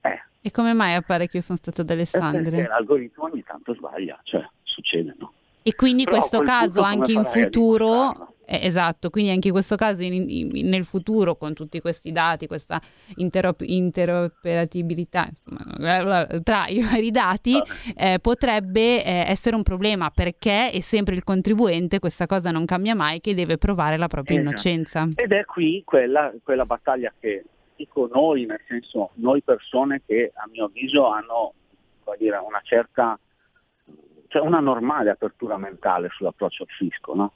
Eh. E come mai appare che io sono stata ad Perché Alessandria? l'algoritmo ogni tanto sbaglia, cioè succede, no? E quindi in Però questo caso anche in futuro, eh, esatto, quindi anche in questo caso in- in- nel futuro con tutti questi dati, questa interop- interoperabilità insomma, tra i vari dati, eh, potrebbe eh, essere un problema perché è sempre il contribuente, questa cosa non cambia mai, che deve provare la propria Esatto. innocenza. Ed è qui quella, quella battaglia che dico noi, nel senso noi persone che a mio avviso hanno dire, una certa, cioè una normale apertura mentale sull'approccio al fisco, no?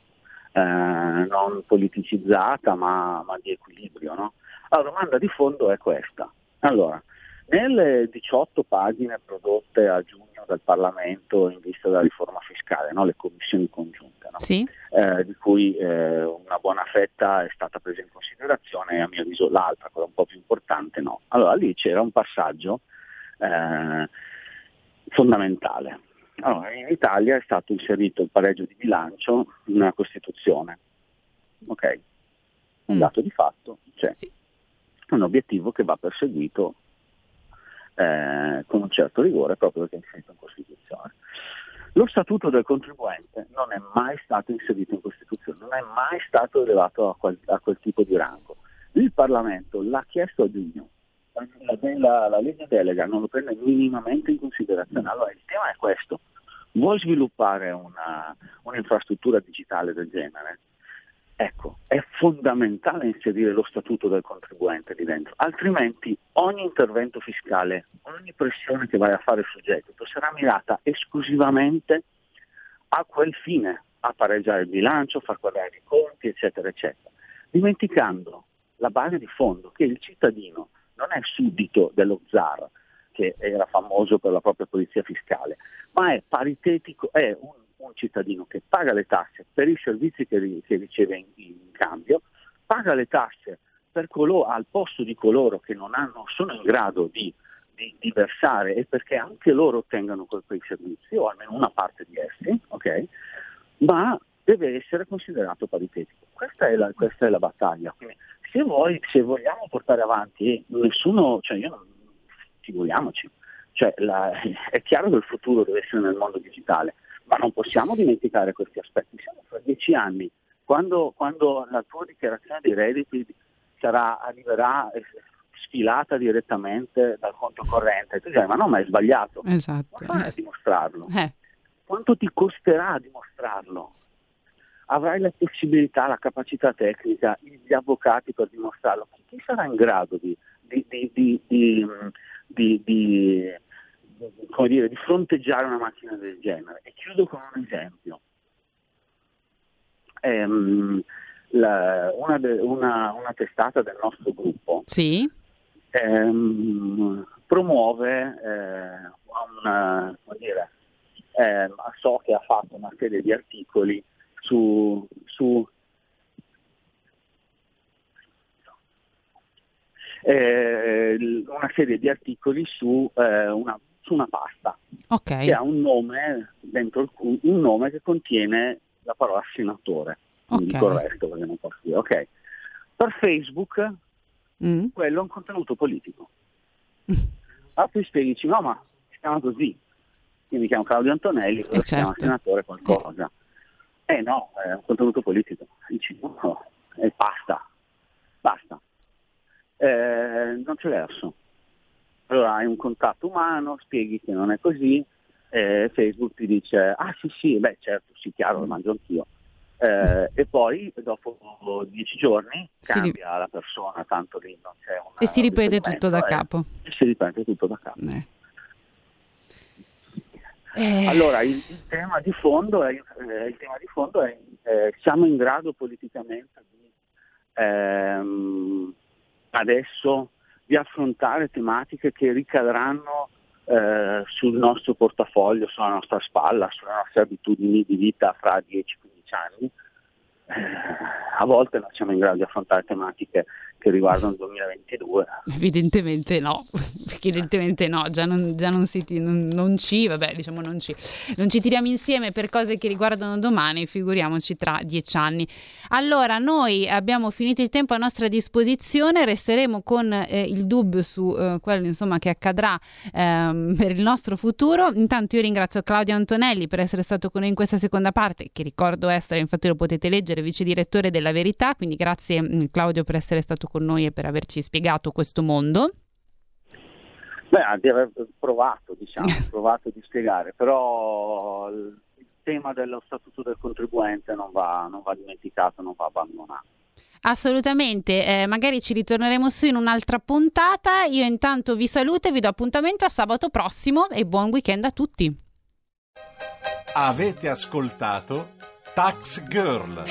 Eh, non politicizzata ma, ma di equilibrio. No? La domanda di fondo è questa. Allora, nelle 18 pagine prodotte a giugno dal Parlamento in vista della riforma fiscale, no? le commissioni congiunte, no? Sì? eh, di cui eh, una buona fetta è stata presa in considerazione e a mio avviso l'altra, quella un po' più importante, no. Allora lì c'era un passaggio eh, fondamentale. Allora, in Italia è stato inserito il pareggio di bilancio nella Costituzione. Ok? Un dato di fatto, c'è un obiettivo che va perseguito eh, con un certo rigore proprio perché è inserito in Costituzione. Lo statuto del contribuente non è mai stato inserito in Costituzione, non è mai stato elevato a quel, a quel tipo di rango. Il Parlamento l'ha chiesto a giugno, la, la- legge delega non lo prende minimamente in considerazione. Allora il tema è questo, vuoi sviluppare una- un'infrastruttura digitale del genere? Ecco, è fondamentale inserire lo statuto del contribuente lì dentro, altrimenti ogni intervento fiscale, ogni pressione che vai a fare sul gettito sarà mirata esclusivamente a quel fine, a pareggiare il bilancio, far quadrare i conti, eccetera, eccetera, dimenticando la base di fondo che il cittadino non è suddito dello zar, che era famoso per la propria polizia fiscale, ma è paritetico, è un, un cittadino che paga le tasse per i servizi che, che riceve in, in cambio, paga le tasse per colo- al posto di coloro che non hanno, sono in grado di, di- di versare e perché anche loro ottengano que- quei servizi, o almeno una parte di essi, ok? ma deve essere considerato paritetico. Questa è la, questa è la battaglia. Quindi, se, vuoi, se vogliamo portare avanti, nessuno, cioè io non, figuriamoci, cioè la- è chiaro che il futuro deve essere nel mondo digitale, ma non possiamo dimenticare questi aspetti. Siamo fra dieci anni, quando, quando la tua dichiarazione dei redditi sarà, arriverà eh, sfilata direttamente dal conto corrente, tu dirai ma no, ma è sbagliato. Esatto. Ma fai a dimostrarlo? Eh. Quanto ti costerà dimostrarlo? Avrai la possibilità, la capacità tecnica, gli avvocati per dimostrarlo. Chi sarà in grado di, di- di- di- dire, di fronteggiare una macchina del genere? E chiudo con un esempio. Ehm, la- una, de- una- una testata del nostro gruppo Sì? ehm, promuove eh, una, come dire, ehm, so che ha fatto una serie di articoli su, su eh, una serie di articoli su, eh, una, su una pasta Ok. che ha un nome dentro il cu- un nome che contiene la parola senatore. Quindi Ok. dico il resto perché non posso dire. Ok. Per Facebook Mm. quello è un contenuto politico. Ah, tu spieghi, dici, no, ma si chiama così. Io mi chiamo Claudio Antonelli, quello si chiama certo. senatore qualcosa. Eh no, è un contenuto politico. No, e basta, basta. Eh, non c'è verso. Allora hai un contatto umano, spieghi che non è così, eh, Facebook ti dice, ah sì sì, beh certo, sì chiaro, lo mangio anch'io. Eh, e poi dopo dieci giorni Si cambia la persona, tanto lì non c'è una E si ripete tutto da eh, capo. e si ripete tutto da capo. Eh. Allora, il, il tema di fondo è, eh, tema di fondo è eh, siamo in grado politicamente di ehm, adesso di affrontare tematiche che ricadranno eh, sul nostro portafoglio, sulla nostra spalla, sulle nostre abitudini di vita fra 10-15 anni. Eh, a volte non siamo in grado di affrontare tematiche che riguardano il 2022. Evidentemente no, evidentemente no, già non, già non si non, non ci, vabbè, diciamo non ci, non ci tiriamo insieme per cose che riguardano domani, figuriamoci tra dieci anni. Allora, noi abbiamo finito il tempo a nostra disposizione, resteremo con eh, il dubbio su eh, quello insomma, che accadrà ehm, per il nostro futuro. Intanto io ringrazio Claudio Antonelli per essere stato con noi in questa seconda parte, che ricordo essere, infatti lo potete leggere, vice direttore della Verità, quindi grazie mm, Claudio per essere stato con noi e per averci spiegato questo mondo. Beh, di aver provato, diciamo, provato di spiegare, però il tema dello statuto del contribuente non va, non va dimenticato, non va abbandonato. Assolutamente, eh, magari ci ritorneremo su in un'altra puntata. Io intanto vi saluto e vi do appuntamento a sabato prossimo e buon weekend a tutti. Avete ascoltato Tax Girl.